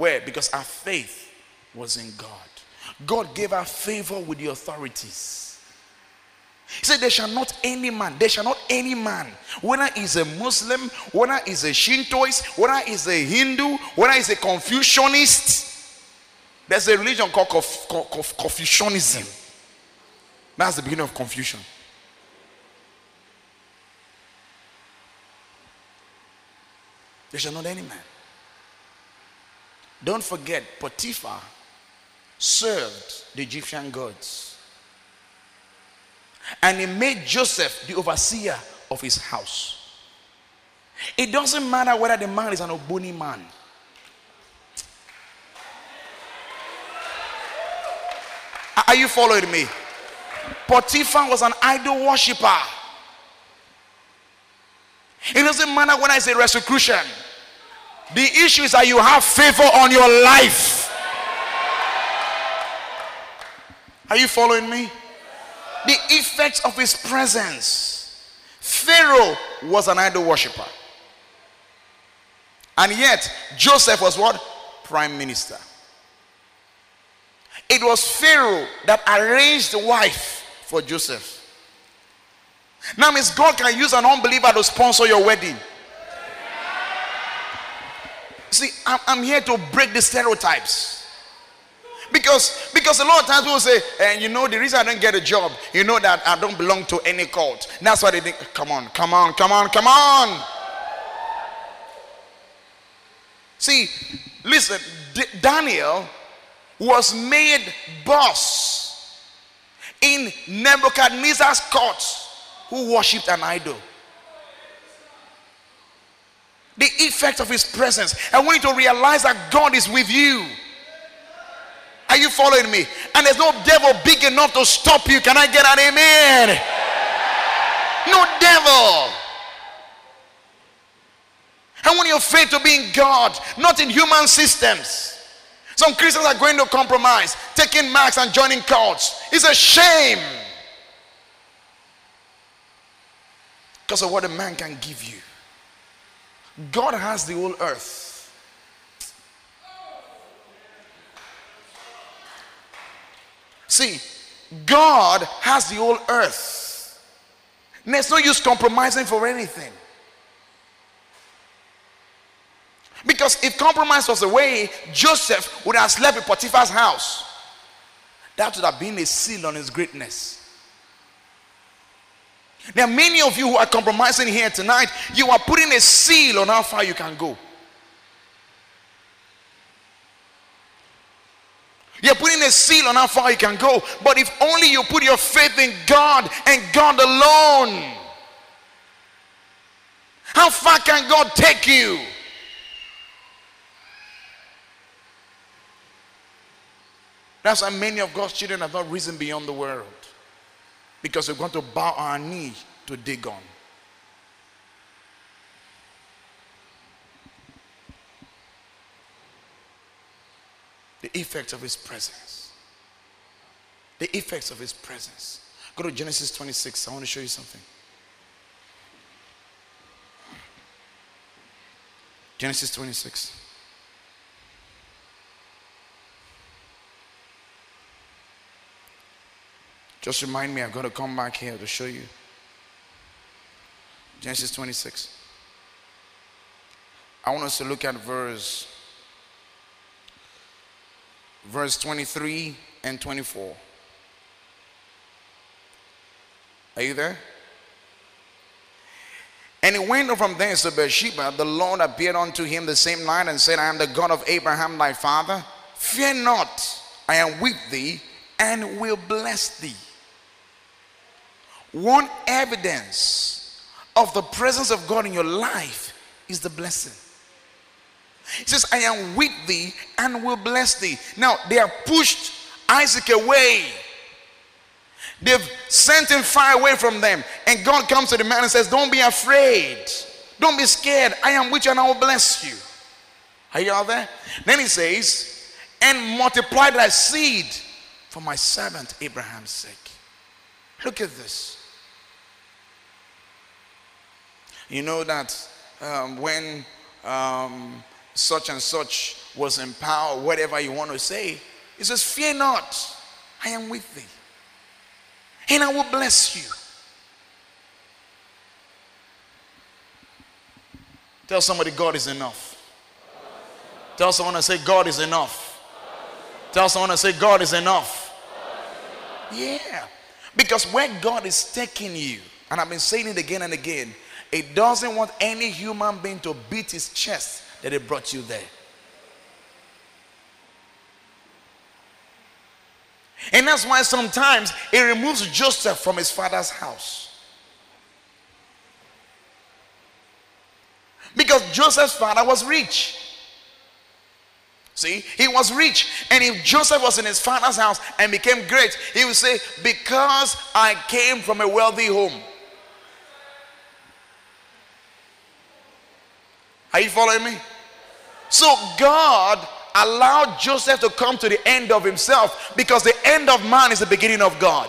Where? Because our faith was in God. God gave her favor with the authorities. He said, There shall not any man, there shall not any man, whether he's a Muslim, whether he's a Shintoist, whether he's a Hindu, whether he's a Confucianist. There's a religion called Confucianism. That's the beginning of confusion. There shall not any man. Don't forget, Potiphar served the Egyptian gods. And he made Joseph the overseer of his house. It doesn't matter whether the man is an Ogboni man. Are you following me? Potiphar was an idol worshiper. It doesn't matter when I say resurrection. The issue is that you have favor on your life. Are you following me? The effects of his presence. Pharaoh was an idol worshiper. And yet, Joseph was what? Prime minister. It was Pharaoh that arranged the wife for Joseph. Now, Miss God can use an unbeliever to sponsor your wedding. See, I'm, I'm here to break the stereotypes. Because because a lot of times people say, and eh, you know, the reason I don't get a job, you know that I don't belong to any cult. That's why they think, come on, come on, come on, come on. See, listen, D- Daniel was made boss in Nebuchadnezzar's court who worshipped an idol the effect of his presence. I want you to realize that God is with you. Are you following me? And there's no devil big enough to stop you. Can I get an amen? No devil. I want your faith to be in God, not in human systems. Some Christians are going to compromise, taking marks and joining cults. It's a shame. Because of what a man can give you. God has the whole earth. See, God has the whole earth. there's no use compromising for anything. Because if compromise was the way, Joseph would have slept in Potiphar's house. That would have been a seal on his greatness. There are many of you who are compromising here tonight. You are putting a seal on how far you can go. You're putting a seal on how far you can go. But if only you put your faith in God and God alone, how far can God take you? That's why many of God's children have not risen beyond the world because we're going to bow our knee to Dagon. The effects of his presence. The effects of his presence. Go to Genesis 26. I want to show you something. Genesis 26. Just remind me, I've got to come back here to show you. Genesis 26. I want us to look at verse verse 23 and 24. Are you there? And he went from thence to Beersheba. The Lord appeared unto him the same night and said, I am the God of Abraham thy father. Fear not, I am with thee and will bless thee. One evidence of the presence of God in your life is the blessing. He says, I am with thee and will bless thee. Now, they have pushed Isaac away. They've sent him far away from them. And God comes to the man and says, Don't be afraid. Don't be scared. I am with you and I will bless you. Are you all there? Then he says, And multiply thy seed for my servant Abraham's sake. Look at this. You know that um, when um, such and such was in power, whatever you want to say. He says, Fear not, I am with thee, and I will bless you. Tell somebody, God is enough. Tell someone to say, God is enough. Tell someone to say, God is enough. Yeah. Because where God is taking you, and I've been saying it again and again, it doesn't want any human being to beat his chest that it brought you there. And that's why sometimes it removes Joseph from his father's house. Because Joseph's father was rich. See, he was rich. And if Joseph was in his father's house and became great, he would say, Because I came from a wealthy home. Are you following me? So God allowed Joseph to come to the end of himself because the end of man is the beginning of God.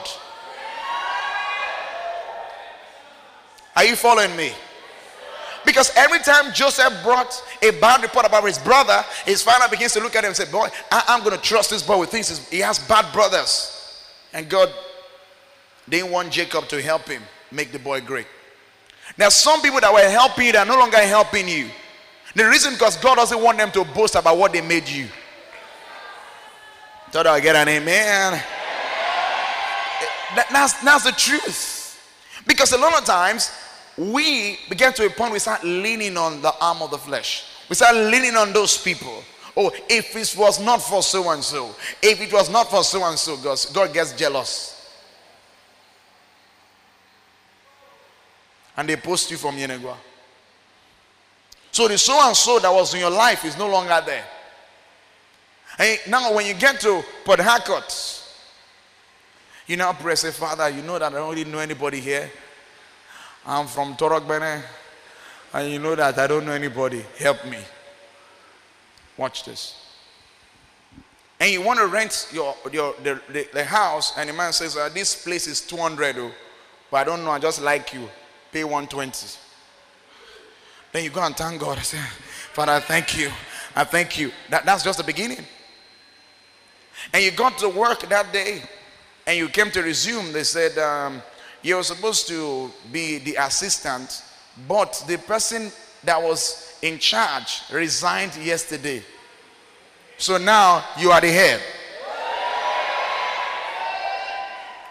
Are you following me? Because every time Joseph brought a bad report about his brother, his father begins to look at him and say, Boy, I, am going to trust this boy with things. He has bad brothers. And God didn't want Jacob to help him make the boy great. Now, some people that were helping you, are no longer helping you. The reason because God doesn't want them to boast about what they made you. Thought I get an amen. That, that's, that's the truth. Because a lot of times we begin to a point we start leaning on the arm of the flesh. We start leaning on those people. Oh, if it was not for so and so, if it was not for so and so, God, gets jealous. And they post you from Yenagoa. So the so and so that was in your life is no longer there. And now, when you get to Port Harcourt, you now pray, say, Father, you know that I don't really know anybody here. I'm from Torokbene, and you know that I don't know anybody. Help me. Watch this. And you want to rent your, your the, the, the house, and the man says, uh, This place is 200, oh, but I don't know, I just like you. Pay 120. Then you go and thank God. I say, Father, I thank you. I thank you. That, that's just the beginning. And you got to work that day, and you came to resume. They said, um, you were supposed to be the assistant, but the person that was in charge resigned yesterday. So now you are the head.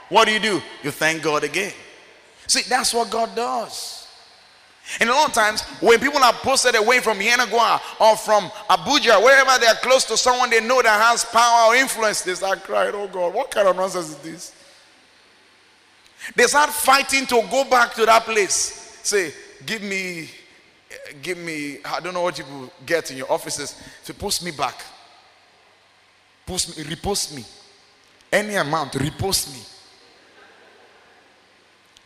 What do you do? You thank God again. See, that's what God does. And a lot of times, when people are posted away from Yenagoa or from Abuja, wherever they are close to someone they know that has power or influence, they start crying, Oh God, what kind of nonsense is this? They start fighting to go back to that place. Say, give me, give me, I don't know what you get in your offices. Say, post me back. Post me, repost me. Any amount, repost me.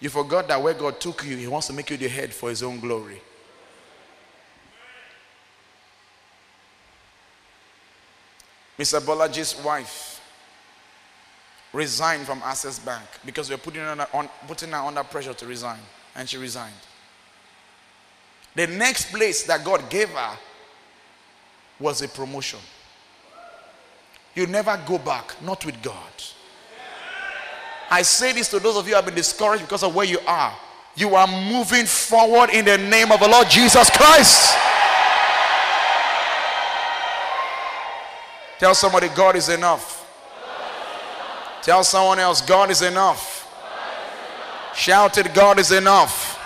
You forgot that where God took you, He wants to make you the head for His own glory. Mr. Bolaji's wife resigned from Access Bank because we were putting her, under, on, putting her under pressure to resign, and she resigned. The next place that God gave her was a promotion. You never go back, not with God. I say this to those of you who have been discouraged because of where you are. You are moving forward in the name of the Lord Jesus Christ. Tell somebody, God is enough. Tell someone else, God is enough. Shout it, God is enough.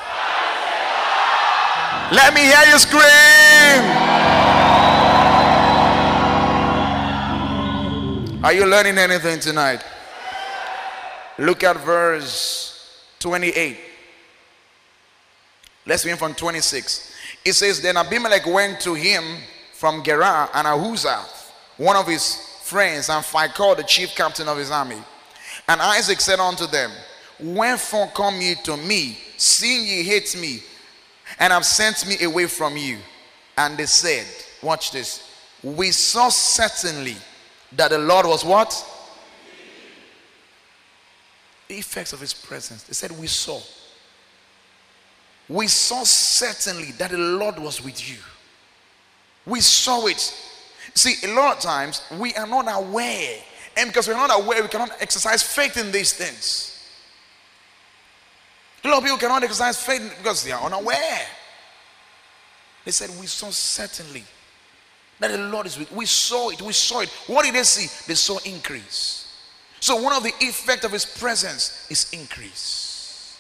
Let me hear you scream. Are you learning anything tonight? Look at verse 28. Let's begin from 26. It says, Then Abimelech went to him from Gerar and Ahuzah, one of his friends and Phicol, the chief captain of his army. And Isaac said unto them, Wherefore come ye to me, seeing ye hate me, and have sent me away from you? And they said, Watch this. We saw certainly that the Lord was what? The effects of his presence. They said, We saw. We saw certainly that the Lord was with you. We saw it. See, a lot of times we are not aware. And because we're not aware, we cannot exercise faith in these things. A lot of people cannot exercise faith because they are unaware. They said, We saw certainly that the Lord is with. We saw it. We saw it. What did they see? They saw increase. So one of the effect of his presence is increase.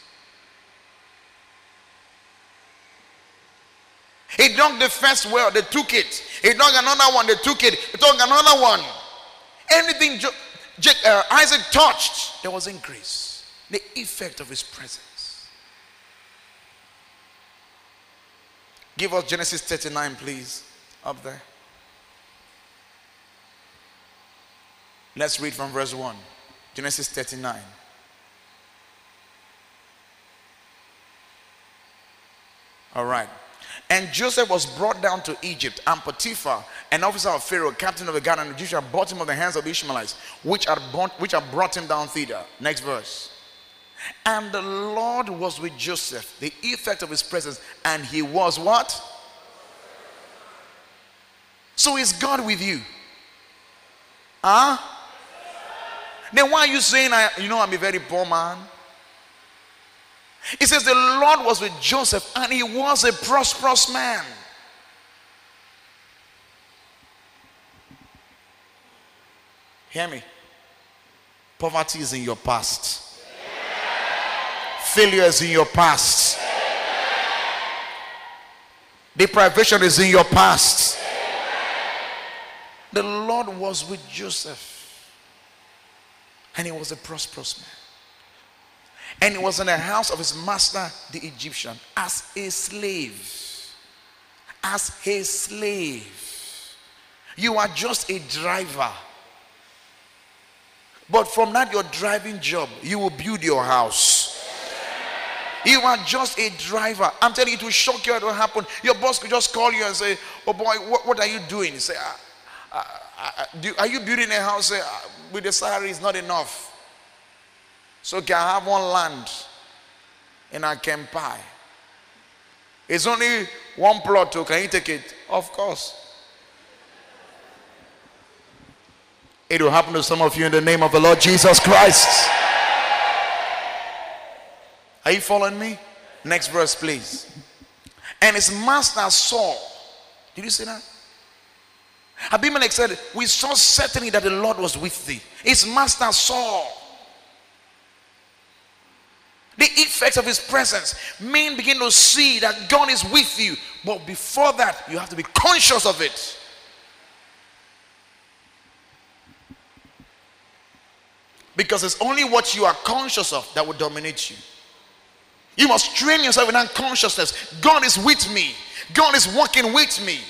He dug the first well, they took it. He dug another one, they took it. He dug another one. Anything uh, Isaac touched, there was increase. The effect of his presence. Give us Genesis 39, please, up there. Let's read from verse 1. Genesis 39. All right. And Joseph was brought down to Egypt, and Potiphar, an officer of Pharaoh, captain of the guard and Egyptian, bought him of the hands of the Ishmaelites, which had, bought, which had brought him down thither. Next verse. And the Lord was with Joseph, the effect of his presence, and he was what? So is God with you? Huh? Then why are you saying, I, you know, I'm a very poor man? He says the Lord was with Joseph and he was a prosperous man. Hear me. Poverty is in your past. Failure is in your past. Deprivation is in your past. The Lord was with Joseph and he was a prosperous man. And he was in the house of his master, the Egyptian, as a slave. As a slave. You are just a driver. But from that, your driving job, you will build your house. You are just a driver. I'm telling you, it will shock you what will happen. Your boss could just call you and say, Oh boy, what, what are you doing? You say, ah, ah, ah, do, Are you building a house? Eh, with the salary, is not enough. So can I have one land in Akampai? It's only one plot, so can you take it? Of course. It will happen to some of you in the name of the Lord Jesus Christ. Are you following me? Next verse, please. And his master saw. Did you see that? Abimelech said, We saw certainly that the Lord was with thee. His master saw the effects of his presence. Men begin to see that God is with you. But before that, you have to be conscious of it. Because it's only what you are conscious of that will dominate you. You must train yourself in unconsciousness. God is with me. God is working with me.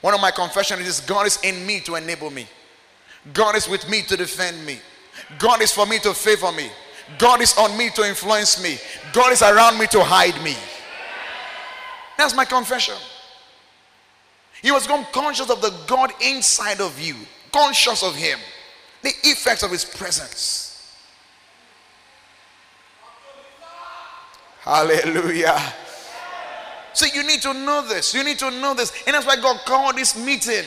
One of my confessions is God is in me to enable me. God is with me to defend me. God is for me to favor me. God is on me to influence me. God is around me to hide me. That's my confession. You must become conscious of the God inside of you, conscious of Him, the effects of His presence. Hallelujah. So you need to know this. You need to know this. And that's why God called this meeting.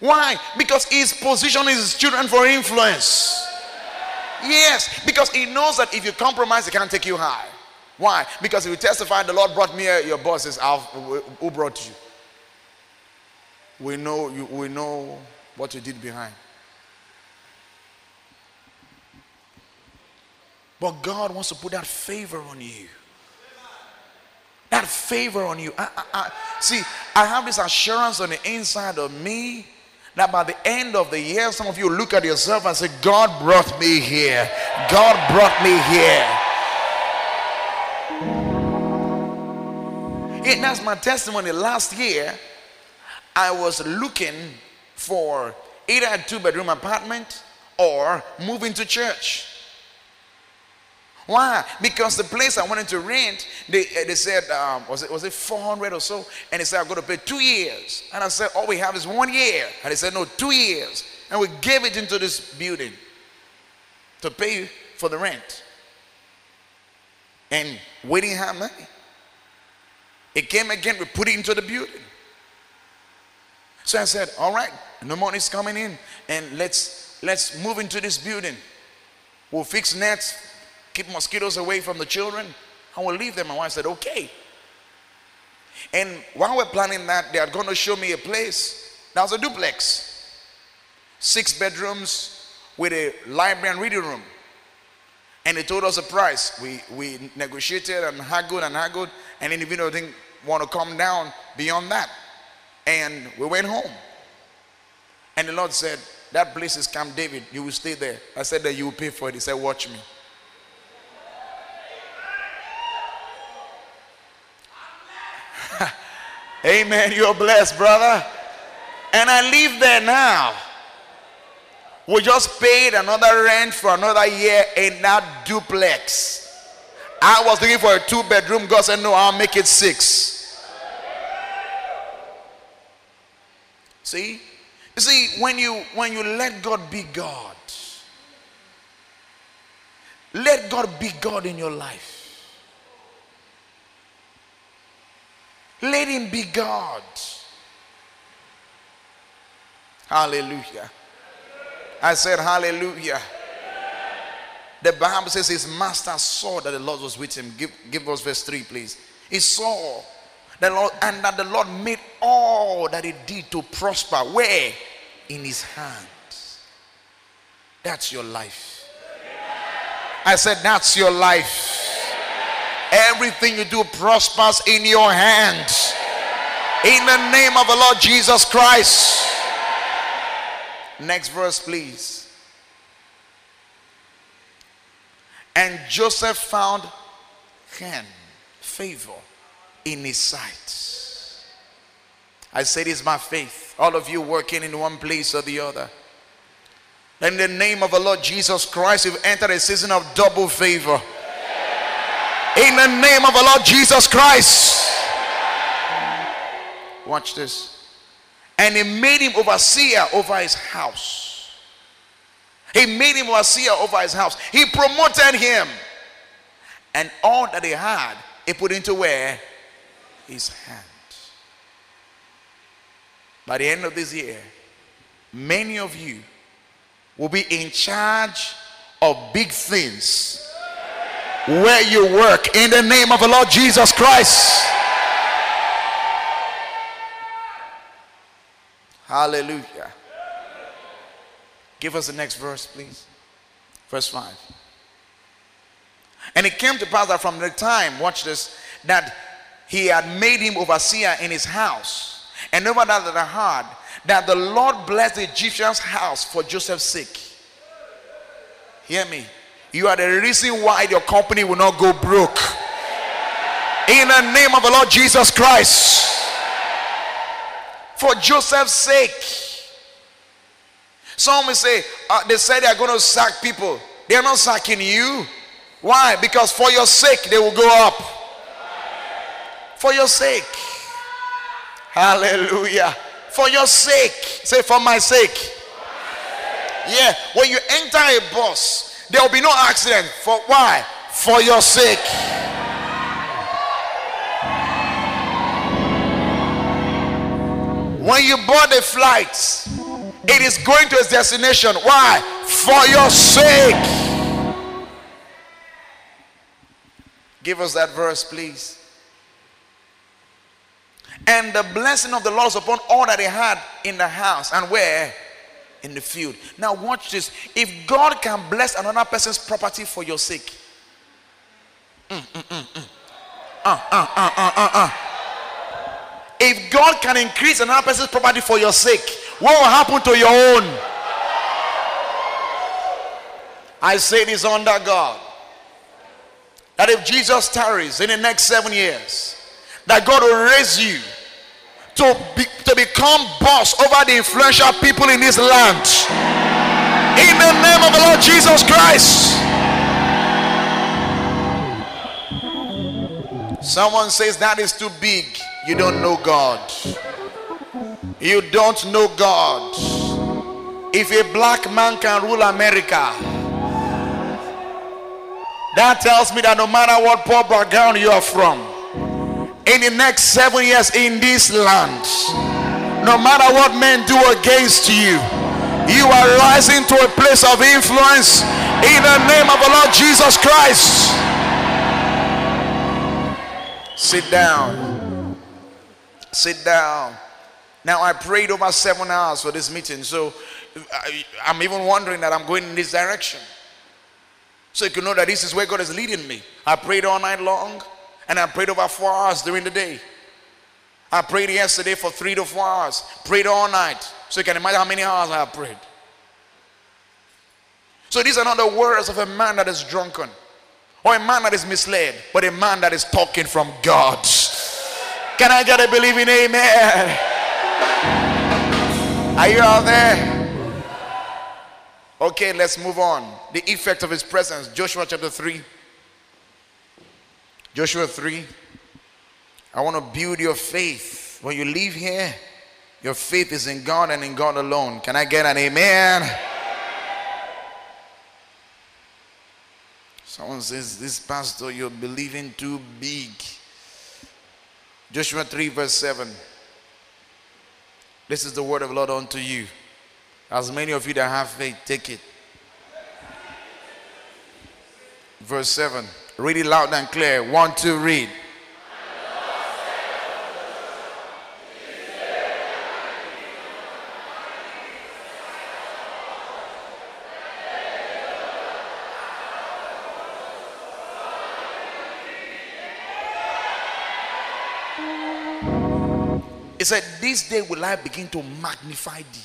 Why? Because He's positioning His children for influence. Yes, because he knows that if you compromise, he can't take you high. Why? Because if you testify, the Lord brought me here, your boss is out. Who brought you? We know you, we know what you did behind. But God wants to put that favor on you. That favor on you. I, I, I, see, I have this assurance on the inside of me that by the end of the year, some of you look at yourself and say, God brought me here. God brought me here. Yeah, that's my testimony. Last year, I was looking for either a two bedroom apartment or moving to church. Why? Because the place I wanted to rent, they, uh, they said, um, was, it, was it 400 or so? And they said, I'm going to pay two years. And I said, all we have is one year. And they said, no, two years. And we gave it into this building to pay for the rent. And we didn't have money. It came again, we put it into the building. So I said, all right, no money's coming in, and let's let's move into this building. We'll fix nets, keep mosquitoes away from the children, and we'll leave them. My wife said, okay. And while we're planning that, they are going to show me a place. That was a duplex, six bedrooms with a library and reading room. And they told us a price. We we negotiated and haggled and haggled, and individual didn't want to come down beyond that. And we went home. And the Lord said, That place is Camp David. You will stay there. I said that you will pay for it. He said, Watch me. Amen. You're blessed, brother. And I live there now. We just paid another rent for another year in that duplex. I was looking for a two bedroom. God said, No, I'll make it six. See? You see, when you when you let God be God, let God be God in your life. Let him be God. Hallelujah. I said hallelujah. The Bible says his master saw that the Lord was with him. Give, give us verse 3, please. He saw the Lord and that the Lord made all that he did to prosper. Where? In his hands. That's your life. I said, That's your life. Everything you do prospers in your hands. In the name of the Lord Jesus Christ. Next verse, please. And Joseph found hand, favor in his sight. I said, It's my faith. All of you working in one place or the other. In the name of the Lord Jesus Christ, you've entered a season of double favor. In the name of the Lord Jesus Christ. Watch this. And he made him overseer over his house. He made him overseer over his house. He promoted him. And all that he had, he put into where? his hand. By the end of this year, many of you will be in charge of big things where you work in the name of the Lord Jesus Christ. Hallelujah. Give us the next verse, please. Verse 5. And it came to pass that from the time, watch this, that he had made him overseer in his house. And over that that I heard that the Lord blessed the Egyptian's house for Joseph's sake. Hear me. You are the reason why your company will not go broke. In the name of the Lord Jesus Christ. For Joseph's sake. Some will say, uh, they say they are going to sack people. They are not sacking you. Why? Because for your sake they will go up for your sake. Hallelujah. For your sake. Say, for my sake. Yeah. When you enter a bus, there will be no accident. For why? For your sake. When you board a flight, it is going to its destination. Why? For your sake. Give us that verse, please. And the blessing of the Lord is upon all that he had in the house and where? In the field. Now, watch this. If God can bless another person's property for your sake. If God can increase another person's property for your sake, what will happen to your own? I say this under God that if Jesus tarries in the next seven years, that God will raise you to, be, to become boss over the influential people in this land. In the name of the Lord Jesus Christ. Someone says that is too big. You don't know God. You don't know God. If a black man can rule America, that tells me that no matter what poor background you are from, in the next seven years in this land, No matter what men do against you, you are rising to a place of influence in the name of the Lord Jesus Christ. Sit down. Sit down. Now, I prayed over seven hours for this meeting, so uh, I'm even wondering that I'm going in this direction. So you can know that this is where God is leading me. I prayed all night long and I prayed over four hours during the day. I prayed yesterday for three to four hours, prayed all night. So you can imagine how many hours I have prayed. So these are not the words of a man that is drunken or a man that is misled, but a man that is talking from God. Can I get a believing amen? Are you out there? Okay, let's move on. The effect of his presence. Joshua chapter 3. Joshua 3. I want to build your faith. When you leave here, your faith is in God and in God alone. Can I get an amen? Someone says, This pastor, you're believing too big. Joshua 3, verse 7. This is the word of the Lord unto you. As many of you that have faith, take it. Verse 7. Read it loud and clear. One, two, read. He said, This day will I begin to magnify thee.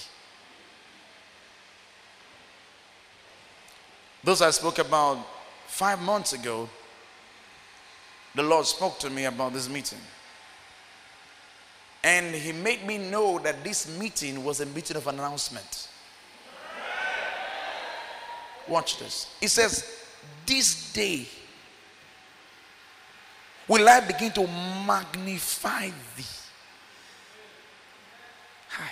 Those I spoke about five months ago, the Lord spoke to me about this meeting. And He made me know that this meeting was a meeting of announcement. Watch this. He says, This day will I begin to magnify thee. Hi.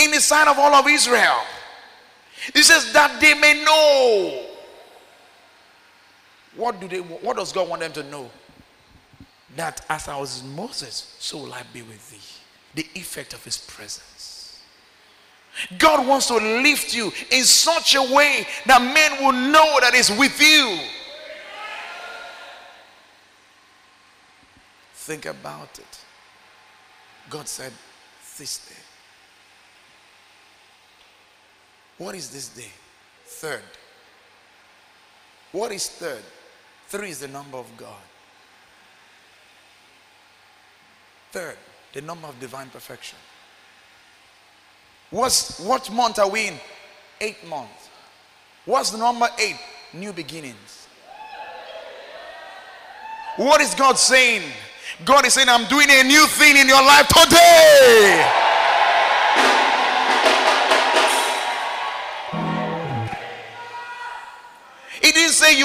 in the sight of all of Israel. He says that they may know. What do they what does God want them to know? That as I was Moses, so will I be with thee. The effect of his presence. God wants to lift you in such a way that men will know that he's with you. Think about it. God said, This day What is this day? Third. What is third? Three is the number of God. Third, the number of divine perfection. What's, what month are we in? Eight months. What's the number eight? New beginnings. What is God saying? God is saying, I'm doing a new thing in your life today.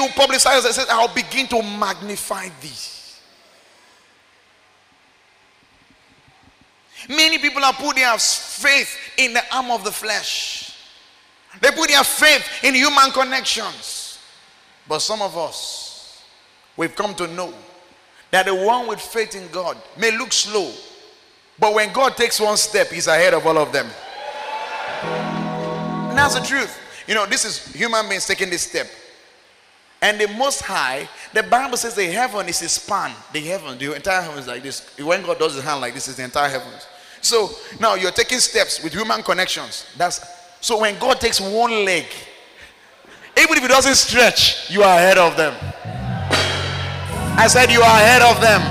Publicize. He said, I'll begin to magnify thee. Many people have put their faith in the arm of the flesh. They put their faith in human connections. But some of us, we've come to know that the one with faith in God may look slow, but when God takes one step, he's ahead of all of them. And that's the truth. You know, this is human beings taking this step. And the Most High, the Bible says the heaven is a span. The heaven, the entire heaven is like this. When God does his hand like this, is the entire heavens. So now you're taking steps with human connections. That's so when God takes one leg, even if it doesn't stretch, you are ahead of them. I said you are ahead of them.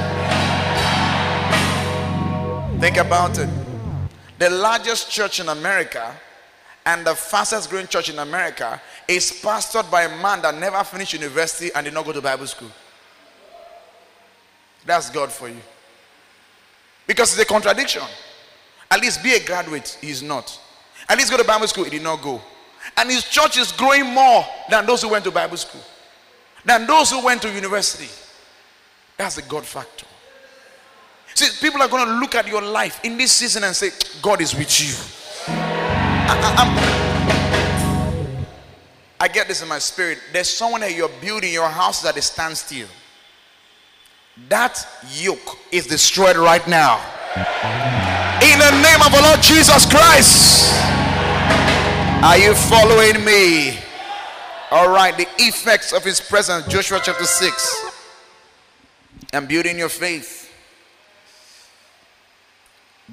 Think about it. The largest church in America and the fastest growing church in America is pastored by a man that never finished university and did not go to Bible school. That's God for you. Because it's a contradiction. At least be a graduate, he's not. At least go to Bible school, he did not go. And his church is growing more than those who went to Bible school, than those who went to university. That's the God factor. See, people are going to look at your life in this season and say, God is with you. I, I get this in my spirit. There's someone that you're building your house that is standstill. That yoke is destroyed right now. In the name of the Lord Jesus Christ. Are you following me? All right, the effects of his presence, Joshua chapter 6. And building your faith.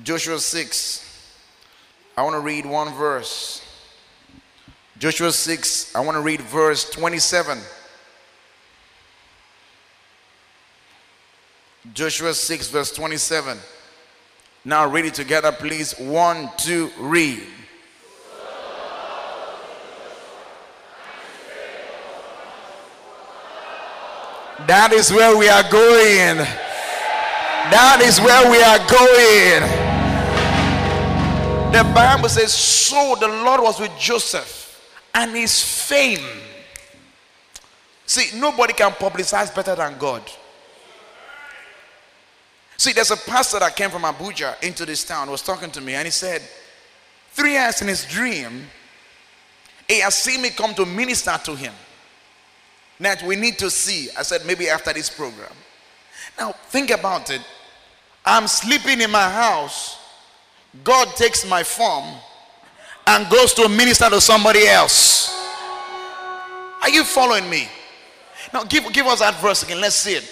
Joshua 6. I want to read one verse. Joshua 6, I want to read verse 27. Joshua 6, verse 27. Now read it together, please. One, two, read. That is where we are going. That is where we are going. The Bible says, So the Lord was with Joseph and his fame. See, nobody can publicize better than God. See, there's a pastor that came from Abuja into this town, was talking to me, and he said, Three years in his dream, he has seen me come to minister to him that we need to see. I said, maybe after this program. Now, think about it. I'm sleeping in my house. God takes my form and goes to minister to somebody else. Are you following me? Now, give, give us that verse again. Let's see it.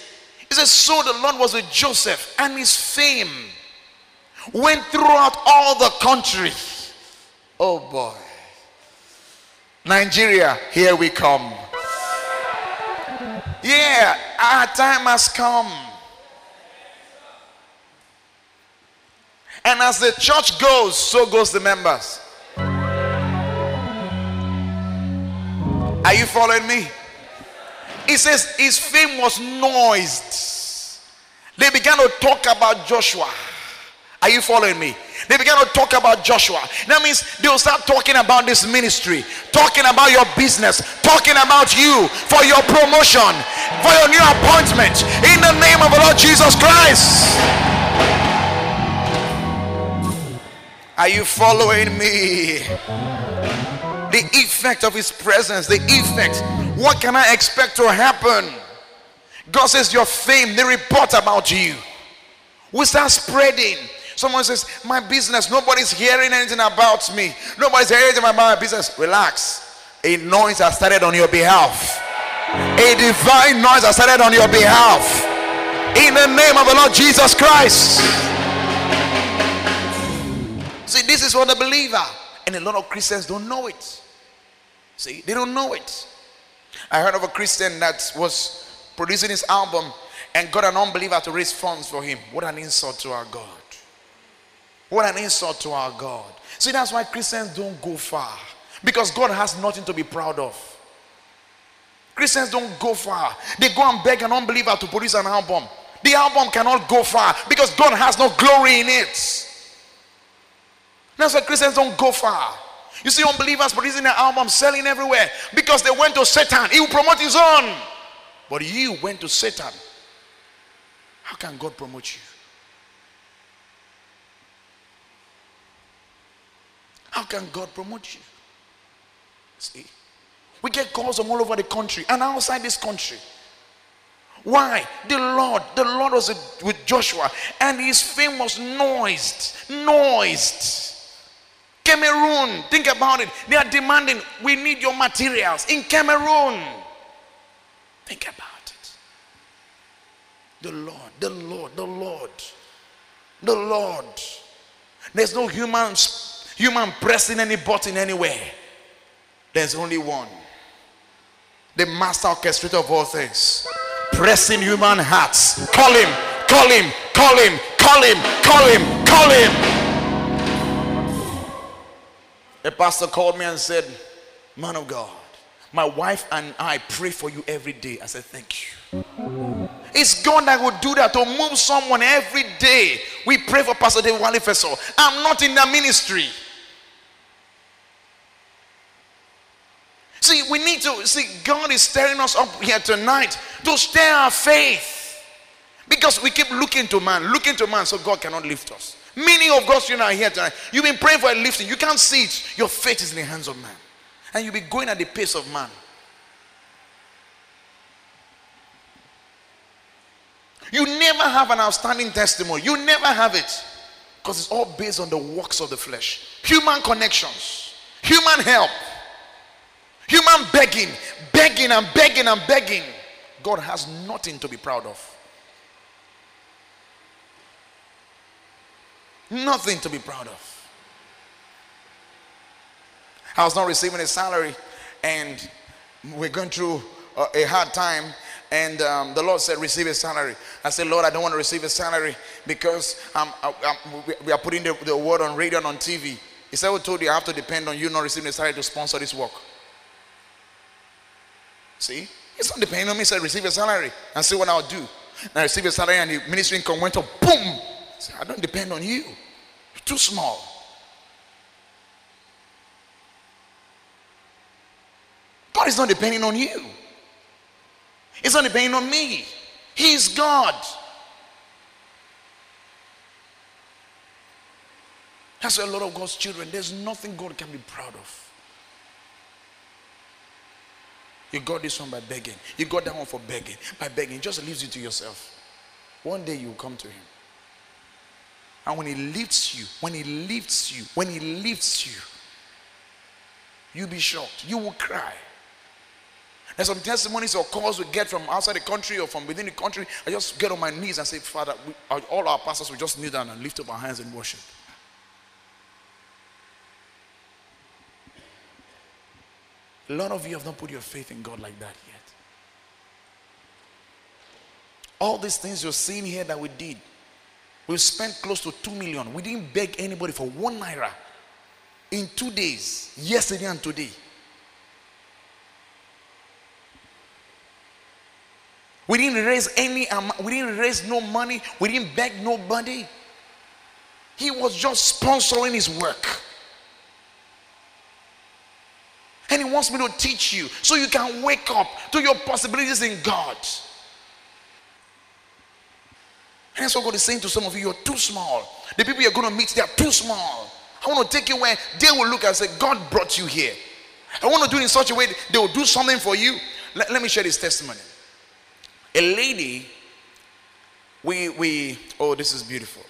It says, So the Lord was with Joseph, and his fame went throughout all the country. Oh boy. Nigeria, here we come. Yeah, our time has come. And as the church goes, so goes the members. Are you following me? He says his fame was noised. They began to talk about Joshua. Are you following me? They began to talk about Joshua. That means they'll start talking about this ministry, talking about your business, talking about you for your promotion, for your new appointment in the name of the Lord Jesus Christ. Are you following me? The effect of his presence, the effect. What can I expect to happen? God says, Your fame, the report about you We start spreading. Someone says, My business, nobody's hearing anything about me. Nobody's hearing anything about my business. Relax. A noise has started on your behalf. A divine noise has started on your behalf. In the name of the Lord Jesus Christ. See, this is for the believer. And a lot of Christians don't know it. See, they don't know it. I heard of a Christian that was producing his album and got an unbeliever to raise funds for him. What an insult to our God. What an insult to our God. See, that's why Christians don't go far. Because God has nothing to be proud of. Christians don't go far. They go and beg an unbeliever to produce an album. The album cannot go far because God has no glory in it. That's why Christians don't go far. You see unbelievers producing an album, selling everywhere because they went to Satan. He will promote his own. But you went to Satan. How can God promote you? How can God promote you? See, we get calls from all over the country and outside this country. Why? The Lord, the Lord was with Joshua, and his fame was noised, noised. Cameroon, think about it. They are demanding, we need your materials in Cameroon. Think about it. The Lord, the Lord, the Lord, the Lord. There's no human human pressing any button anywhere. There's only one. The master orchestrator of all things. Pressing human hearts. Call him, call him, call him, call him, call him, call him. A pastor called me and said, Man of God, my wife and I pray for you every day. I said, Thank you. It's God that will do that to move someone every day. We pray for Pastor David Wale I'm not in the ministry. See, we need to see God is stirring us up here tonight to stir our faith. Because we keep looking to man, looking to man, so God cannot lift us. Many of God's are here tonight. You've been praying for a lifting. You can't see it. Your faith is in the hands of man. And you'll be going at the pace of man. You never have an outstanding testimony. You never have it. Because it's all based on the works of the flesh. Human connections, human help, human begging, begging and begging and begging. God has nothing to be proud of. Nothing to be proud of. I was not receiving a salary, and we're going through a hard time. And um, the Lord said, Receive a salary. I said, Lord, I don't want to receive a salary because um, I, we are putting the, the, word on radio and on TV. He said, Who told you I have to depend on you not receiving a salary to sponsor this work? See? It's not depending on me. He said, Receive a salary and see what I'll do. And I receive a salary, and the ministry income went up, boom. Said, I don't depend on you. You're too small. God is not depending on you. He's not depending on me. He's God. That's why a lot of God's children, there's nothing God can be proud of. You got this one by begging. You got that one for begging. By begging, just leaves you to yourself. One day you will come to Him. And when He lifts you, when He lifts you, when He lifts you, you'll be shocked. You will cry. There's some testimonies or calls we get from outside the country or from within the country. I just get on my knees and say, Father, we, all our pastors will just kneel down and lift up our hands and worship. A lot of you have not put your faith in God like that yet. All these things you're seeing here that we did, we spent close to two million. We didn't beg anybody for one naira in two days, yesterday and today. We didn't raise any we didn't raise no money, we didn't beg nobody. He was just sponsoring his work. And he wants me to teach you so you can wake up to your possibilities in God. And that's what God is saying to some of you. You're too small. The people you're going to meet, they are too small. I want to take you where they will look and say, God brought you here. I want to do it in such a way they will do something for you. Let, let me share this testimony. A lady, we, we, oh, this is beautiful.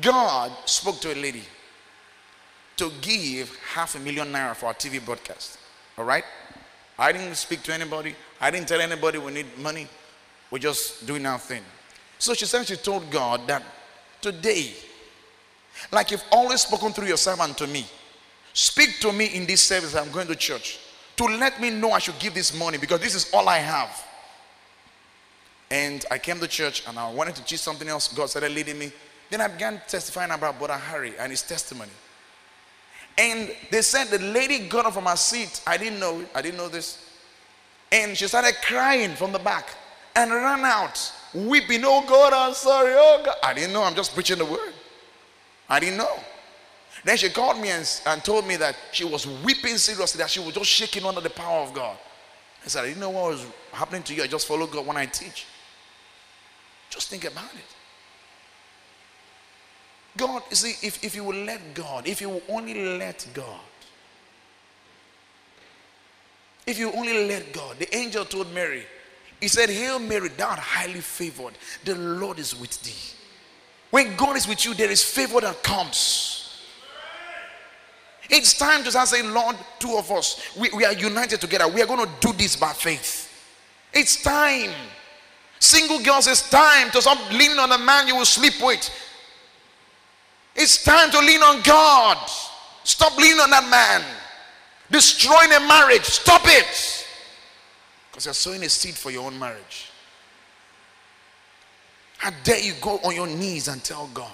God spoke to a lady to give half a million naira for our TV broadcast. All right? I didn't speak to anybody. I didn't tell anybody we need money. We're just doing our thing. So she said she told God that today, like you've always spoken through your servant to me, speak to me in this service. I'm going to church to let me know I should give this money because this is all I have. And I came to church and I wanted to teach something else. God started leading me. Then I began testifying about Brother Harry and his testimony. And they said the lady got up from her seat. I didn't know I didn't know this. And she started crying from the back and ran out, weeping, Oh God, I'm sorry. Oh God. I didn't know. I'm just preaching the word. I didn't know. Then she called me and, and told me that she was weeping seriously, that she was just shaking under the power of God. I said, I didn't know what was happening to you. I just follow God when I teach. Just think about it. God, you see, if, if you will let God, if you will only let God, if you only let God, the angel told Mary, he said, Hail Mary, thou art highly favored. The Lord is with thee. When God is with you, there is favor that comes. It's time to start saying, Lord, two of us, we, we are united together. We are going to do this by faith. It's time. Single girls, it's time to stop leaning on a man you will sleep with. It's time to lean on God. Stop leaning on that man. Destroying a marriage. Stop it. Because you're sowing a seed for your own marriage. How dare you go on your knees and tell God,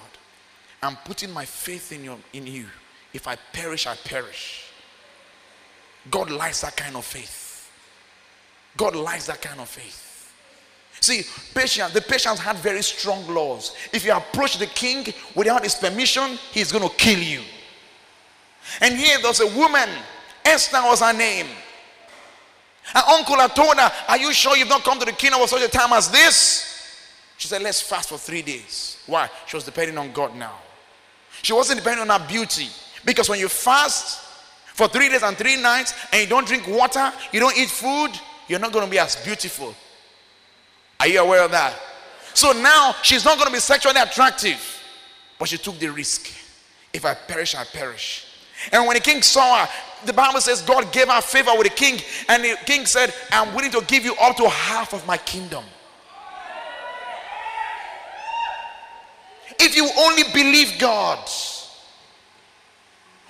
I'm putting my faith in, your, in you. If I perish, I perish. God likes that kind of faith. God likes that kind of faith. See, Persians, the Persians had very strong laws. If you approach the king without his permission, he's going to kill you. And here there's a woman, Esther was her name. Her uncle had told her, Are you sure you've not come to the kingdom for such a time as this? She said, Let's fast for three days. Why? She was depending on God now. She wasn't depending on her beauty. Because when you fast for three days and three nights and you don't drink water, you don't eat food, you're not going to be as beautiful are you aware of that? So now she's not going to be sexually attractive. But she took the risk. If I perish, I perish. And when the king saw her, the Bible says God gave her favor with the king. And the king said, I'm willing to give you up to half of my kingdom. If you only believe God.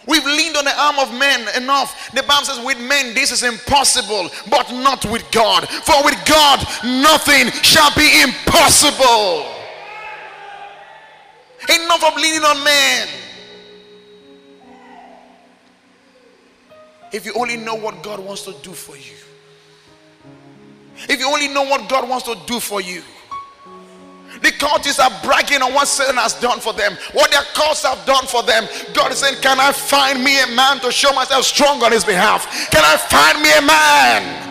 We've leaned on the arm of men enough. The Bible says, with men this is impossible, but not with God. For with God nothing shall be impossible. Enough of leaning on men. If you only know what God wants to do for you, if you only know what God wants to do for you, the cultists are bragging on what Satan has done for them, what their cults have done for them. God is saying, Can I find me a man to show myself strong on his behalf? Can I find me a man?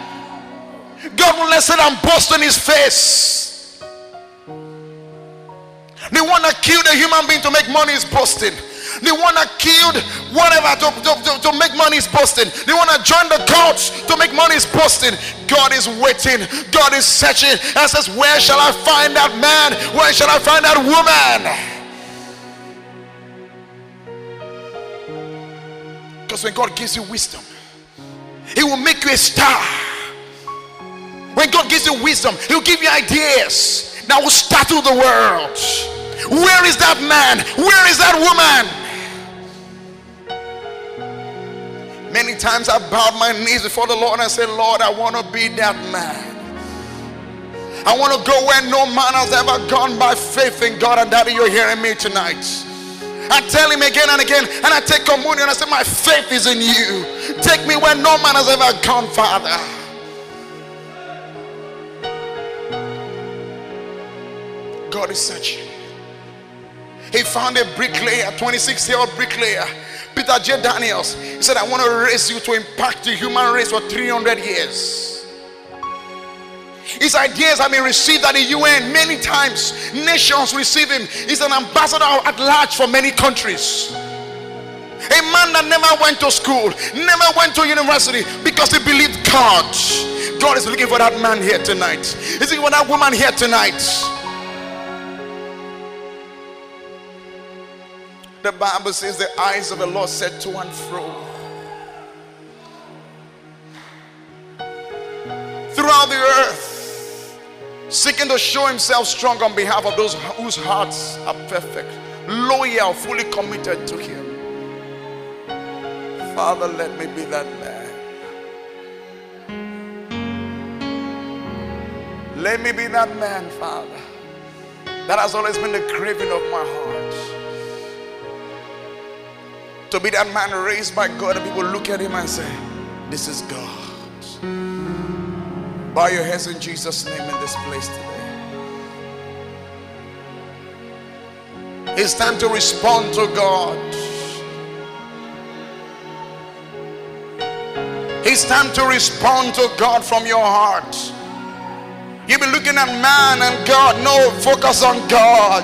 God will let Satan boast in his face. The one that killed a human being to make money is boasting. The one that killed whatever to, to, to, to make money is posting. The one that joined the cult to make money is posting. God is waiting. God is searching and says, Where shall I find that man? Where shall I find that woman? Because when God gives you wisdom, He will make you a star. When God gives you wisdom, He'll give you ideas that will startle the world. Where is that man? Where is that woman? Many times I bowed my knees before the Lord and said, Lord, I want to be that man. I want to go where no man has ever gone by faith in God. And Daddy, you're hearing me tonight. I tell him again and again, and I take communion. I say, My faith is in you. Take me where no man has ever gone, Father. God is searching. He found a bricklayer, 26 year old bricklayer Peter J. Daniels. He said, I want to raise you to impact the human race for 300 years. His ideas have been received at the UN many times. Nations receive him. He's an ambassador at large for many countries. A man that never went to school, never went to university because he believed God. God is looking for that man here tonight. He's looking for that woman here tonight. The Bible says the eyes of the Lord set to and fro. Throughout the earth, seeking to show himself strong on behalf of those whose hearts are perfect, loyal, fully committed to him. Father, let me be that man. Let me be that man, Father. That has always been the craving of my heart to be that man raised by God, and people look at him and say, This is God. Bow your heads in Jesus' name in this place today. It's time to respond to God. It's time to respond to God from your heart. You've been looking at man and God. No, focus on God.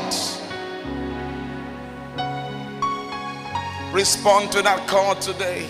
Respond to that call today.